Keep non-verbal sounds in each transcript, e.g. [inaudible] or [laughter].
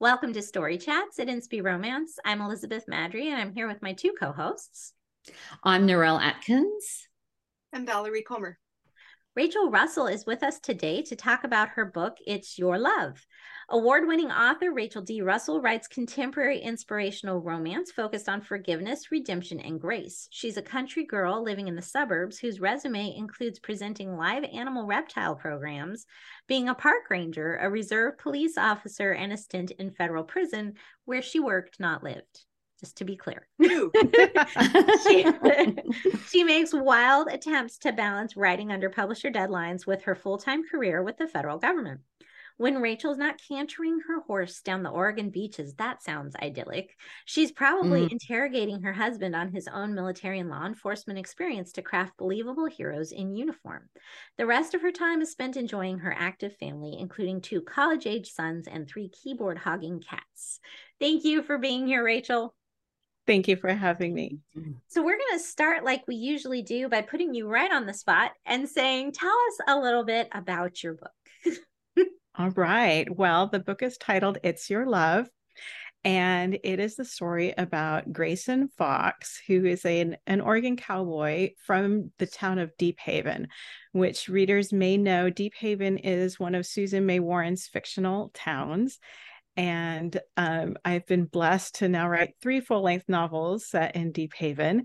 Welcome to Story Chats at Inspy Romance. I'm Elizabeth Maddrey, and I'm here with my two co-hosts. I'm Narelle Atkins. And Valerie Comer. Rachel Russell is with us today to talk about her book, It's Your Love. Award winning author Rachel D. Russell writes contemporary inspirational romance focused on forgiveness, redemption, and grace. She's a country girl living in the suburbs whose resume includes presenting live animal reptile programs, being a park ranger, a reserve police officer, and a stint in federal prison where she worked, not lived just to be clear. [laughs] she, [laughs] she, makes wild attempts to balance writing under publisher deadlines with her full time career with the federal government. When Rachel's not cantering her horse down the Oregon beaches, that sounds idyllic. She's probably mm. interrogating her husband on his own military and law enforcement experience to craft believable heroes in uniform. The rest of her time is spent enjoying her active family, including two college age sons and three keyboard hogging cats. Thank you for being here, Rachel. Thank you for having me. So, we're going to start like we usually do by putting you right on the spot and saying, Tell us a little bit about your book. All right. Well, the book is titled It's Your Love. And it is the story about Grayson Fox, who is a, an Oregon cowboy from the town of Deep Haven, which readers may know. Deep Haven is one of Susan May Warren's fictional towns. And um, I've been blessed to now write three full length novels set in Deep Haven.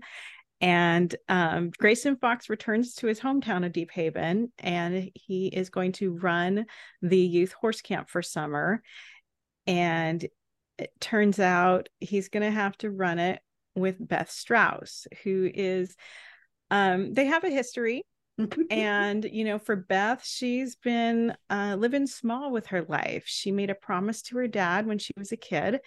And um, Grayson Fox returns to his hometown of Deep Haven and he is going to run the youth horse camp for summer. And it turns out he's going to have to run it with Beth Strauss, who is, um, they have a history. and you know for beth she's been uh, living small with her life she made a promise to her dad when she was a kid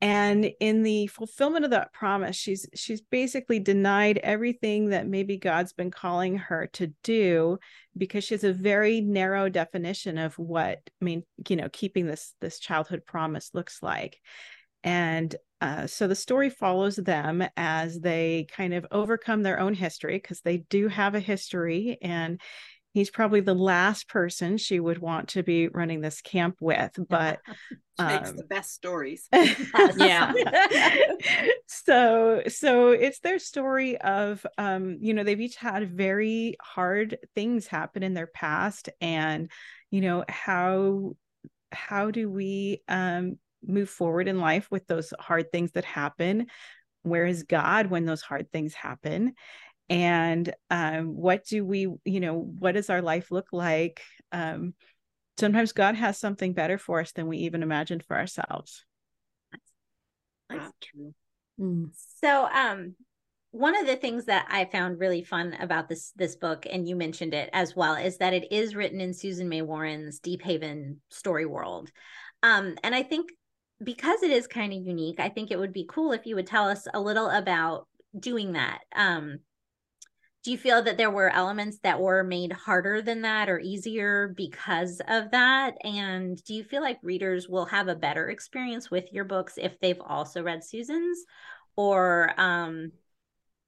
and in the fulfillment of that promise she's she's basically denied everything that maybe god's been calling her to do because she has a very narrow definition of what i mean you know keeping this this childhood promise looks like. And uh, so the story follows them as they kind of overcome their own history because they do have a history. And he's probably the last person she would want to be running this camp with but [laughs] um, makes the best stories. [laughs] Yeah. [laughs] So so it's their story of um you know they've each had very hard things happen in their past and you know how how do we um move forward in life with those hard things that happen? Where is god when those hard things happen and um, what do we you know what does our life look like um, sometimes god has something better for us than we even imagined for ourselves that's true mm. so um one of the things that I found really fun about this this book, and you mentioned it as well, is that it is written in Susan May Warren's Deep Haven story world. Um, and I think because it is kind of unique, I think it would be cool if you would tell us a little about doing that. Um, do you feel that there were elements that were made harder than that or easier because of that? And do you feel like readers will have a better experience with your books if they've also read susan's? Or um,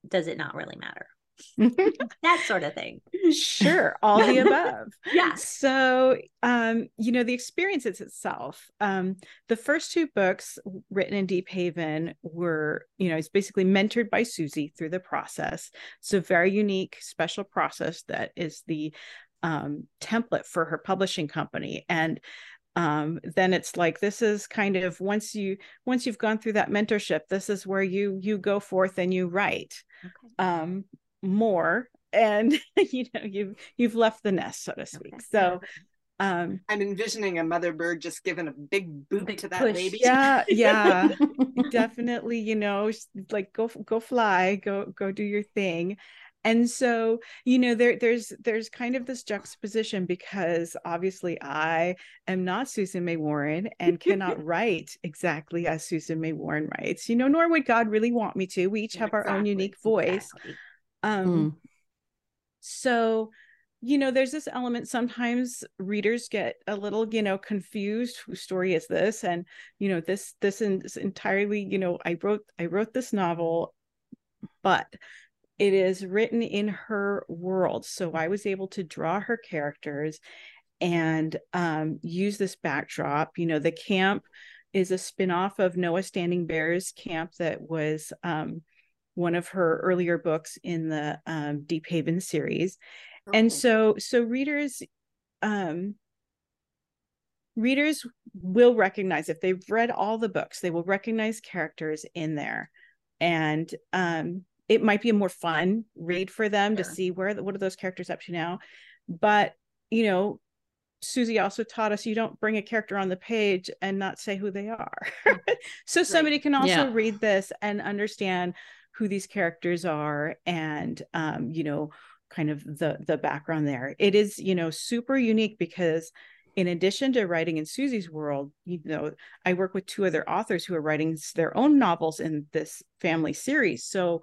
does it not really matter [laughs] that sort of thing. Sure, all the above. [laughs] yeah. So, um, you know, the experience itself. Um, the first two books written in Deep Haven were, you know, it's basically mentored by Susie through the process. So, very unique, special process that is the um, template for her publishing company, and um, then it's like this is kind of once you once you've gone through that mentorship this is where you you go forth and you write okay. um, more and [laughs] you know you've you've left the nest so to speak okay. so um i'm envisioning a mother bird just giving a big boot big to that push. baby yeah yeah [laughs] definitely you know like go go fly go go do your thing and so you know there there's there's kind of this juxtaposition because obviously i am not susan may warren and cannot [laughs] write exactly as susan may warren writes you know nor would god really want me to we each have exactly. our own unique voice exactly. Um, mm. So, you know, there's this element sometimes readers get a little, you know, confused. Whose story is this? And, you know, this, this is entirely, you know, I wrote, I wrote this novel, but it is written in her world. So I was able to draw her characters and um, use this backdrop. You know, the camp is a spin-off of Noah Standing Bear's camp that was um, one of her earlier books in the um, Deep Haven series. Okay. And so so readers um readers will recognize if they've read all the books, they will recognize characters in there. And um it might be a more fun read for them sure. to see where what are those characters up to now. But you know, Susie also taught us you don't bring a character on the page and not say who they are. [laughs] so right. somebody can also yeah. read this and understand who these characters are and um, you know, kind of the the background there. It is, you know, super unique because in addition to writing in Susie's world, you know, I work with two other authors who are writing their own novels in this family series. So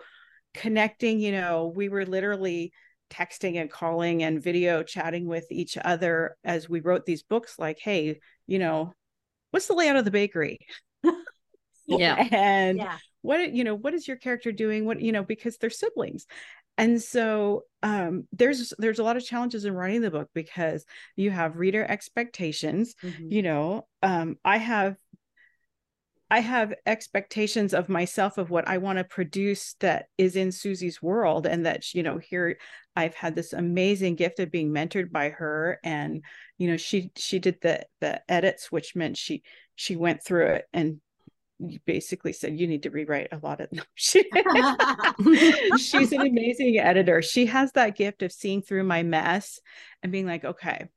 connecting, you know, we were literally texting and calling and video chatting with each other as we wrote these books like hey you know what's the layout of the bakery [laughs] yeah and yeah. What you know what is your character doing what you know because they're siblings and so um, there's there's a lot of challenges in writing the book because you have reader expectations mm-hmm. you know um, i have I have expectations of myself of what I want to produce that is in Susie's world and that you know here I've had this amazing gift of being mentored by her and you know she she did the the edits which meant she she went through it and basically said you need to rewrite a lot of no, [laughs] she, [laughs] she's an amazing editor. She has that gift of seeing through my mess and being like okay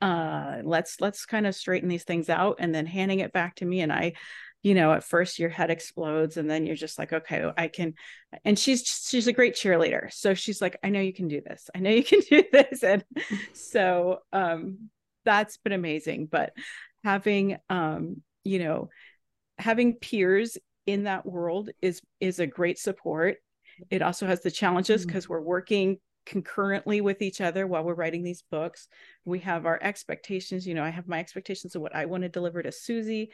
uh let's let's kind of straighten these things out and then handing it back to me and i you know at first your head explodes and then you're just like okay i can and she's she's a great cheerleader. So she's like i know you can do this. I know you can [laughs] do this. And so um that's been amazing. But having um you know having peers in that world is is a great support it also has the challenges because mm-hmm. we're working concurrently with each other while we're writing these books. We have our expectations. You know, I have my expectations of what I want to deliver to Susie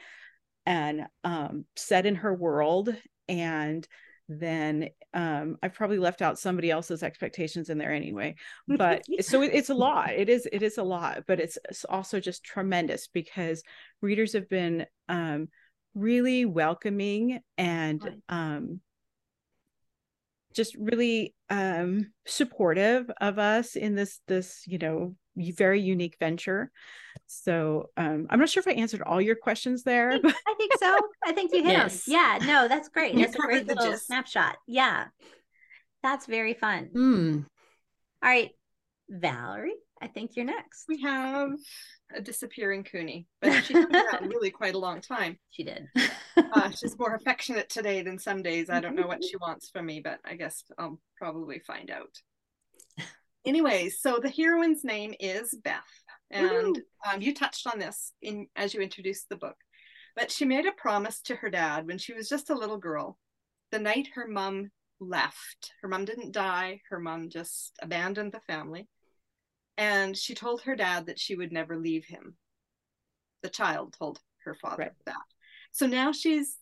and um, set in her world. And then um, I've probably left out somebody else's expectations in there anyway. But [laughs] so it, it's a lot. It is it is a lot, but it's, it's also just tremendous because readers have been um, really welcoming and um, just really um, supportive of us in this this you know very unique venture. So um, I'm not sure if I answered all your questions there. I think, I think so. I think you [laughs] hit yes. them. Yeah, no, that's great. That's a great little gist. snapshot. Yeah, that's very fun. Mm. All right, Valerie, I think you're next. We have a disappearing Cooney, but she's been around really quite a long time. [laughs] She did. uh, [laughs] she's more affectionate today than some days. I don't know what she wants from me, but I guess I'll probably find out. Anyways, so the heroine's name is Beth, and um, you touched on this in as you introduced the book. But she made a promise to her dad when she was just a little girl. The night her mom left, her mom didn't die. Her mom just abandoned the family and she told her dad that she would never leave him. The child told her father right. that. So now she's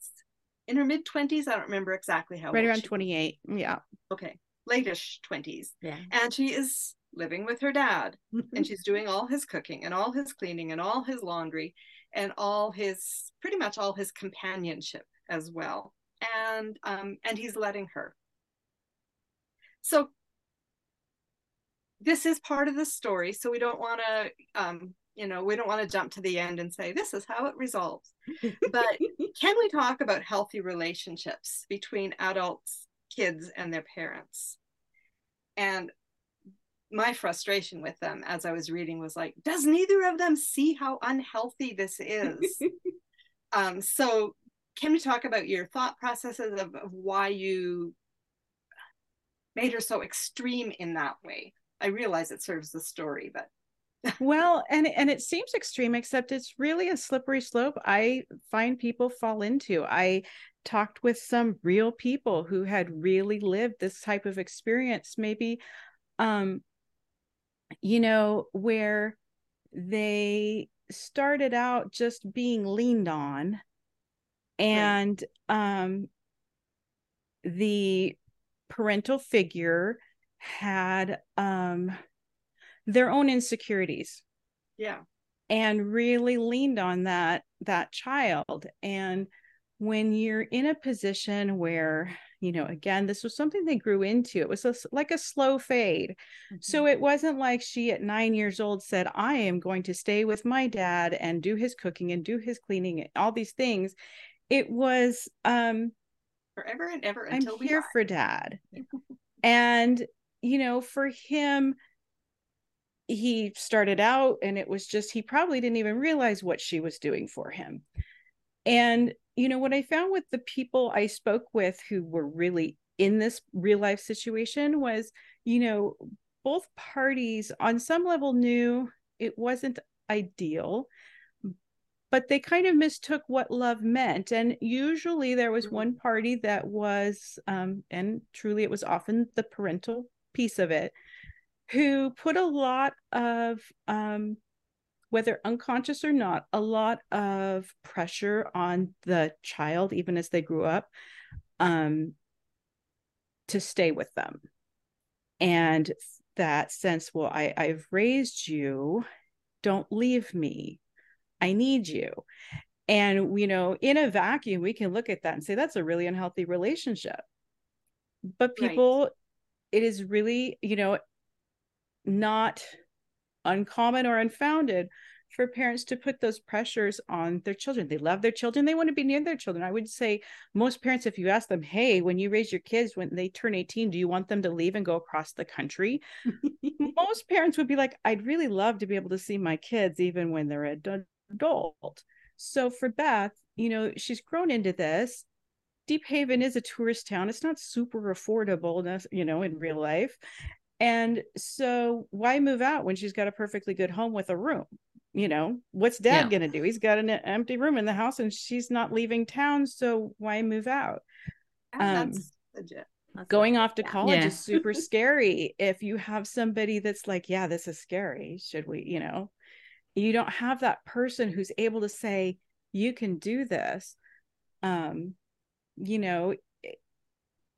in her mid 20s. I don't remember exactly how Right around 28. Yeah. Okay. Latish 20s. Yeah. And she is living with her dad and she's doing all his cooking and all his cleaning and all his laundry and all his pretty much all his companionship as well. And um and he's letting her. So this is part of the story so we don't want to um, you know we don't want to jump to the end and say this is how it resolves. But [laughs] can we talk about healthy relationships between adults kids and their parents? And my frustration with them as i was reading was like does neither of them see how unhealthy this is? [laughs] Um, so can we talk about your thought processes of, of why you made her so extreme in that way I realize it serves the story, but well and and it seems extreme except it's really a slippery slope i find people fall into i talked with some real people who had really lived this type of experience maybe um you know where they started out just being leaned on and right. um the parental figure had um their own insecurities. Yeah. And really leaned on that that child. And when you're in a position where you know again this was something they grew into. It was a, like a slow fade. Mm-hmm. so it wasn't like she at 9 years old said i am going to stay with my dad and do his cooking and do his cleaning and all these things. It was um forever and ever until I'm here die. for dad. [laughs] And you know for him he started out and it was just he probably didn't even realize what she was doing for him and you know what i found with the people i spoke with who were really in this real life situation was you know both parties on some level knew it wasn't ideal but they kind of mistook what love meant and usually there was one mm-hmm. party that was um, and truly it was often the parental piece of it who put a lot of um, whether unconscious or not a lot of pressure on the child even as they grew up um, to stay with them. And that sense well I, i've raised you. Don't leave me. I need you. And you know in a vacuum we can look at that and say that's a really unhealthy relationship. But people right. It is really you know not uncommon or unfounded for parents to put those pressures on their children. They love their children, they want to be near their children. I would say most parents, if you ask them, hey, when you raise your kids, when they turn 18, do you want them to leave and go across the country? [laughs] most parents would be like, I'd really love to be able to see my kids even when they're an adult. So for Beth, you know, she's grown into this. Deep Haven is a tourist town. It's not super affordable, you know, in real life. And so why move out when she's got a perfectly good home with a room? You know, what's dad yeah. going to do? He's got an empty room in the house and she's not leaving town. So why move out? Um, that's legit. That's going off to college yeah. is super [laughs] scary. If you have somebody that's like, yeah, this is scary. Should we, you know, you don't have that person who's able to say, you can do this. Um, you know,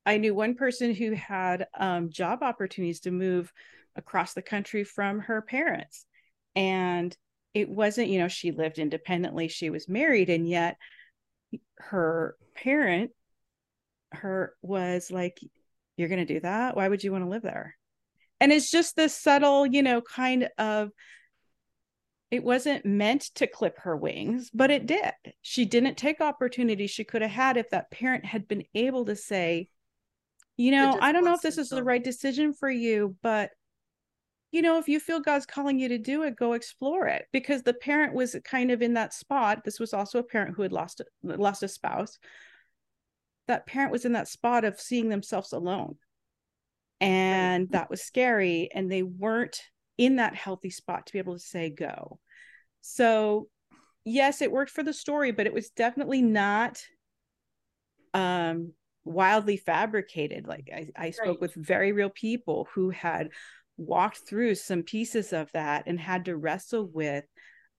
I knew one person who had um, job opportunities to move across the country from her parents. And it wasn't, you know, she lived independently, she was married, and yet her parent, her was like, You're going to do that? Why would you want to live there? And it's just this subtle, you know, kind of it wasn't meant to clip her wings, but it did. She didn't take opportunities she could have had if that parent had been able to say, you know, I don't know if this is the right decision for you, but you know, if you feel God's calling you to do it, go explore it. Because the parent was kind of in that spot. This was also a parent who had lost lost a spouse. That parent was in that spot of seeing themselves alone. And that was scary. And they weren't in that healthy spot to be able to say go. So yes, it worked for the story, but it was definitely not um wildly fabricated. Like I, I spoke right. with very real people who had walked through some pieces of that and had to wrestle with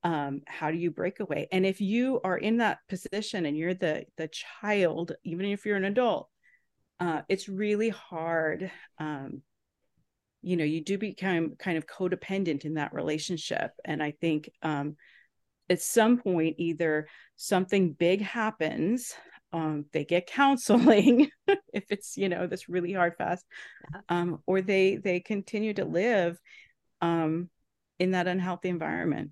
um, how do you break away and if you are in that position and you're the the child even if you're an adult uh, it's really hard um, you know you do become kind of codependent in that relationship and i think um, at some point either something big happens um, they get counseling [laughs] if it's you know this really hard fast yeah. um, or they they continue to live um, in that unhealthy environment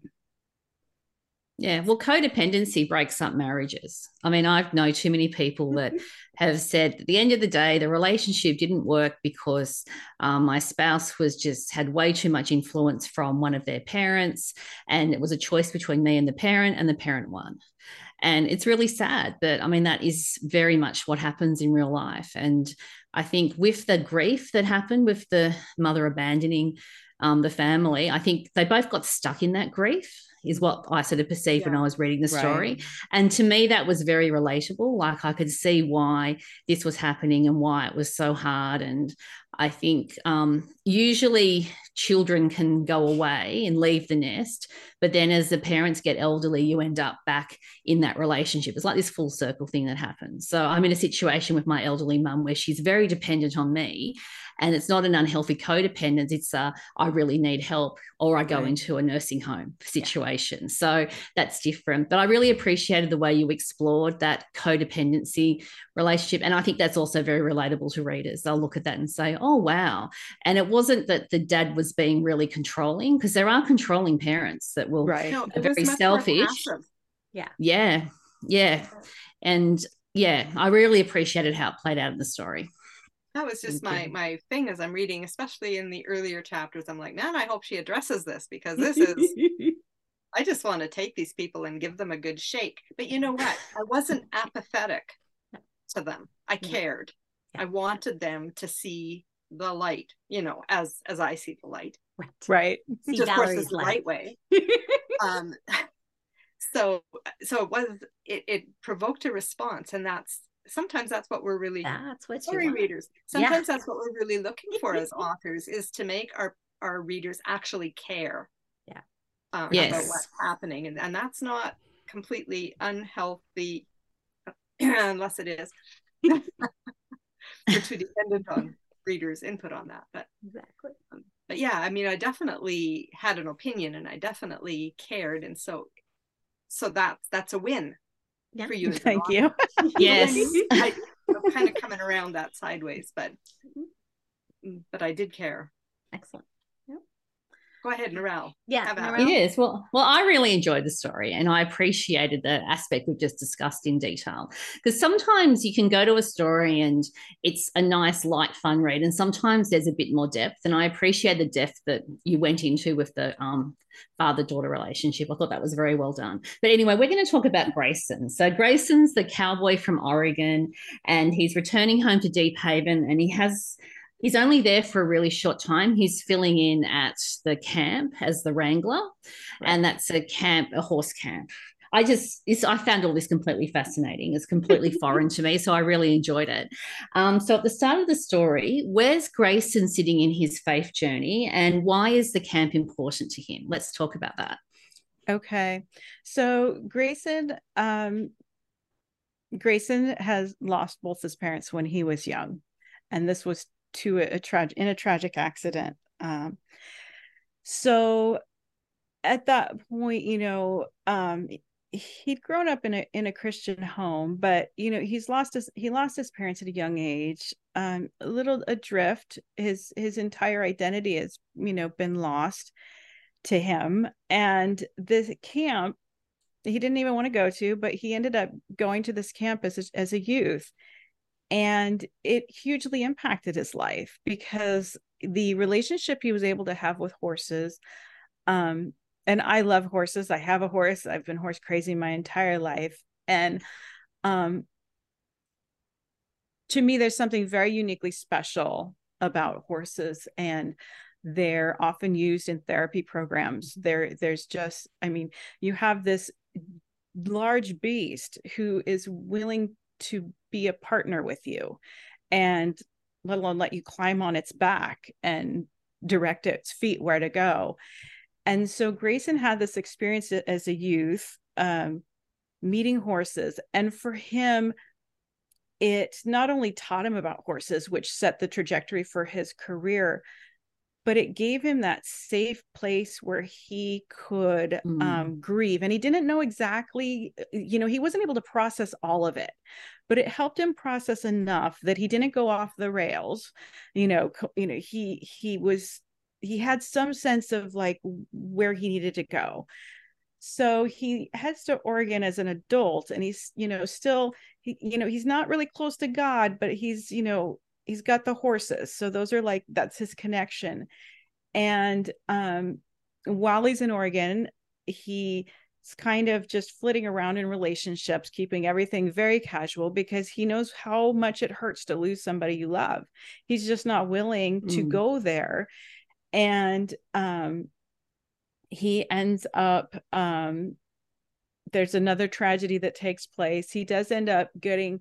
yeah, well, codependency breaks up marriages. I mean, I've know too many people that [laughs] have said at the end of the day, the relationship didn't work because um, my spouse was just had way too much influence from one of their parents, and it was a choice between me and the parent, and the parent won. And it's really sad, but I mean, that is very much what happens in real life. And I think with the grief that happened with the mother abandoning um, the family, I think they both got stuck in that grief is what I sort of perceived yeah. when I was reading the story. Right. And to me, that was very relatable. Like I could see why this was happening and why it was so hard. And I think um, usually children can go away and leave the nest, but then as the parents get elderly, you end up back in that relationship. It's like this full circle thing that happens. So I'm in a situation with my elderly mum where she's very dependent on me. and it's not an unhealthy codependence it's a i really need help or i go right. into a nursing home situation yeah. so that's different but i really appreciated the way you explored that codependency relationship and i think that's also very relatable to readers they'll look at that and say oh wow and it wasn't that the dad was being really controlling because there are controlling parents that will right. no, are very selfish yeah yeah yeah and yeah, I really appreciated how it played out in the story. That was just my my thing as I'm reading, especially in the earlier chapters. I'm like, man, I hope she addresses this because this is. [laughs] I just want to take these people and give them a good shake. But you know what? I wasn't apathetic to them. I cared. Yeah. I wanted them to see the light, you know, as as I see the light. Right. Right. Which of course is the right way. [laughs] um [laughs] so so it was it, it provoked a response and that's sometimes that's what we're really that's what story readers sometimes yeah. that's what we're really looking for as [laughs] authors is to make our our readers actually care yeah um, yes. about what's happening and, and that's not completely unhealthy unless it is we're too dependent on readers input on that but exactly um, but yeah i mean i definitely had an opinion and i definitely cared and so so that's that's a win yeah. for you. [laughs] Thank you. [laughs] [laughs] yes, I, am kind of coming around that sideways, but mm-hmm. but I did care. Excellent. Go ahead, Narelle. Yeah, Narelle. it is. Well, well, I really enjoyed the story, and I appreciated the aspect we've just discussed in detail. Because sometimes you can go to a story and it's a nice, light, fun read, and sometimes there's a bit more depth. And I appreciate the depth that you went into with the um, father-daughter relationship. I thought that was very well done. But anyway, we're going to talk about Grayson. So Grayson's the cowboy from Oregon, and he's returning home to Deep Haven, and he has He's only there for a really short time. He's filling in at the camp as the wrangler, right. and that's a camp, a horse camp. I just, I found all this completely fascinating. It's completely [laughs] foreign to me, so I really enjoyed it. Um, so at the start of the story, where's Grayson sitting in his faith journey, and why is the camp important to him? Let's talk about that. Okay, so Grayson, um, Grayson has lost both his parents when he was young, and this was to a, a tragic in a tragic accident. Um, so at that point, you know, um, he'd grown up in a in a Christian home, but you know, he's lost his he lost his parents at a young age. Um, a little adrift. His his entire identity has you know been lost to him, and this camp he didn't even want to go to, but he ended up going to this campus as, as a youth and it hugely impacted his life because the relationship he was able to have with horses um and I love horses. I have a horse. I've been horse crazy my entire life. And um to me there's something very uniquely special about horses and they're often used in therapy programs. There there's just I mean, you have this large beast who is willing to be a partner with you and let alone let you climb on its back and direct its feet where to go. And so Grayson had this experience as a youth, um, meeting horses. And for him, it not only taught him about horses, which set the trajectory for his career, but it gave him that safe place where he could mm. um, grieve. And he didn't know exactly, you know, he wasn't able to process all of it, but it helped him process enough that he didn't go off the rails. You know, you know, he he was he had some sense of like where he needed to go. So he heads to Oregon as an adult, and he's you know still he you know he's not really close to God, but he's you know he's got the horses. So those are like that's his connection. And um while he's in oregon he's kind of just flitting around in relationships keeping everything very casual because he knows how much it hurts to lose somebody you love. He's just not willing to mm. go there. And um he ends up um there's another tragedy that takes place. He does end up getting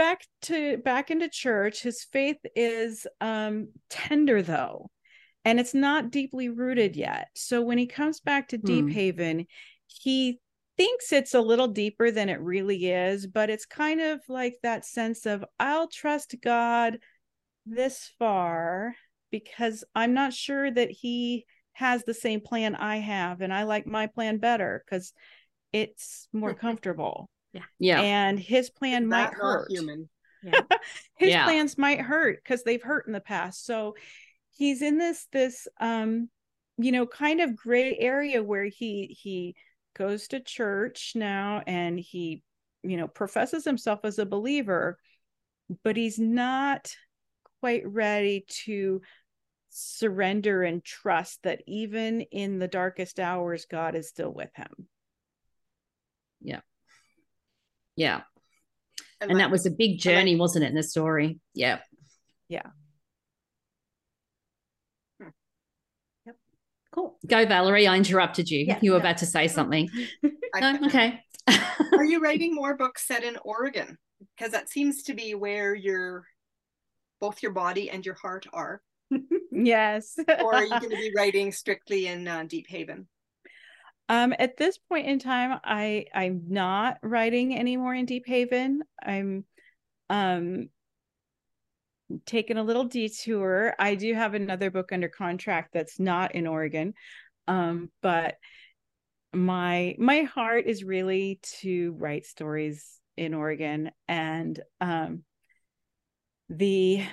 back to back into church his faith is um tender though and it's not deeply rooted yet so when he comes back to deep hmm. haven he thinks it's a little deeper than it really is but it's kind of like that sense of i'll trust god this far because I'm not sure that he has the same plan I have, and I like my plan better because it's more [laughs] comfortable. Yeah. Yeah. And his plan might That not hurt. human. [laughs] his Yeah. plans might hurt because they've hurt in the past. So he's in this this um you know kind of gray area where he he goes to church now and he you know professes himself as a believer but he's not quite ready to surrender and trust that even in the darkest hours God is still with him. Yeah. And that was a big journey, wasn't it, in the story? Yeah. Yeah. Yep. Cool. Go, Valerie. I interrupted you. Yeah, you were no. about to say something. I- [laughs] No? Okay. [laughs] Are you writing more books set in Oregon? Because that seems to be where your both your body and your heart are. [laughs] Yes. Or are you going to be writing strictly in uh, Deep Haven? Um, at this point in time, I I'm not writing anymore in Deep Haven. I'm um taking a little detour. I do have another book under contract that's not in Oregon. Um, but my my heart is really to write stories in Oregon and um the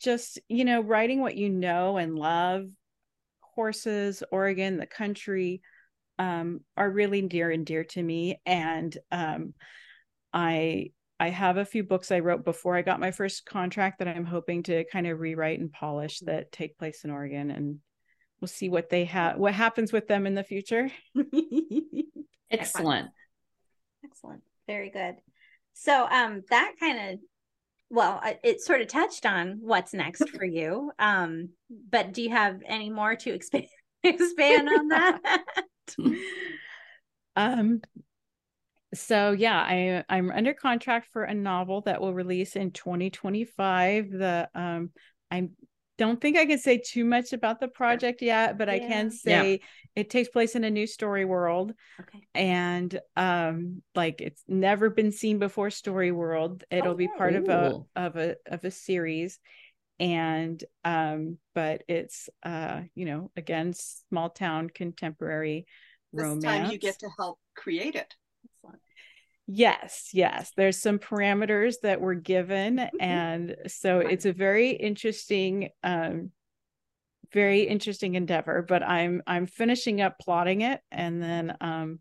just you know writing what you know and love horses, Oregon, the country um, are really dear and dear to me. And um, I I have a few books I wrote before I got my first contract that I'm hoping to kind of rewrite and polish that take place in Oregon, and we'll see what they have what happens with them in the future. [laughs] Excellent. Excellent. Very good. So um that kind of well, it sort of touched on what's next [laughs] for you. Um but do you have any more to expand [laughs] expand on [laughs] that? Um, so yeah, I I'm under contract for a novel that will release in 2025. The um, I don't think I can say too much about the project yet, but I Yeah. can Yeah. say it takes place in a new story world okay. and um like it's never been seen before story world it'll be Okay. part of a of a of a series and um but it's uh you know again small town contemporary This romance time you get to help create it. Excellent. Yes, yes. There's some parameters that were given. And so it's a very interesting, um, very interesting endeavor. But I'm I'm finishing up plotting it and then um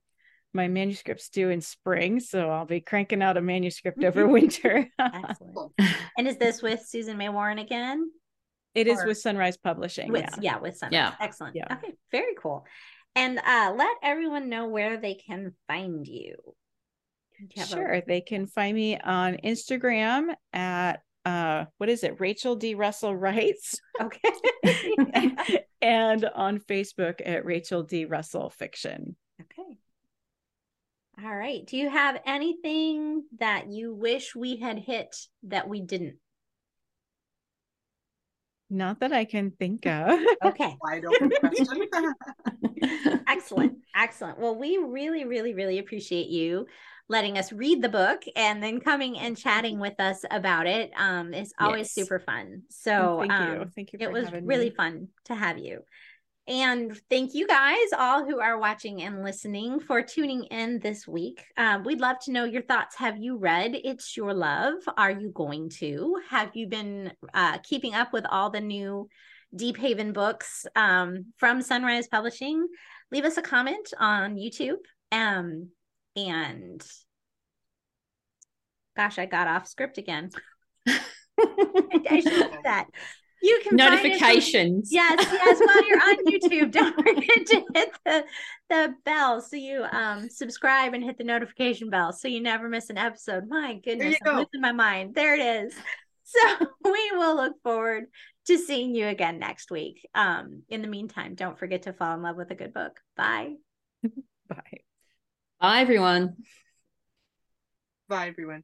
my manuscript's due in spring. So I'll be cranking out a manuscript over winter. [laughs] Excellent. And is this with Susan May Warren again? it is Or- with Sunrise Publishing. With yeah. yeah, with Sunrise. Yeah. Excellent. Yeah. Okay, very cool. And uh let everyone know where they can find you. Have a- Sure. They can find me on Instagram at uh what is it? Rachel D. Russell Writes. [laughs] Okay. [laughs] and on Facebook at Rachel D. Russell Fiction. Okay. All right. Do you have anything that you wish we had hit that we didn't? Not that I can think of. Okay. [laughs] Wide open question. [laughs] Excellent. Excellent. Well, we really, really, really appreciate you letting us read the book and then coming and chatting with us about it. Um, it's always Yes. super fun. So thank um, you. Thank you for it was really me. fun to have you. And thank you guys, all who are watching and listening, for tuning in this week. Um, we'd love to know your thoughts. Have you read It's Your Love? Are you going to? Have you been uh, keeping up with all the new Deep Haven books um, from Sunrise Publishing? Leave us a comment on YouTube. Um, and gosh, I got off script again. [laughs] I should do that. You can find on- Notifications. Yes, yes. While you're on YouTube, [laughs] don't forget to hit the the bell so you um subscribe and hit the notification bell so you never miss an episode. My goodness, you I'm go. losing my mind. There it is. [laughs] So we will look forward to seeing you again next week. Um, in the meantime, don't forget to fall in love with a good book. Bye. [laughs] Bye. Bye, everyone. Bye, everyone.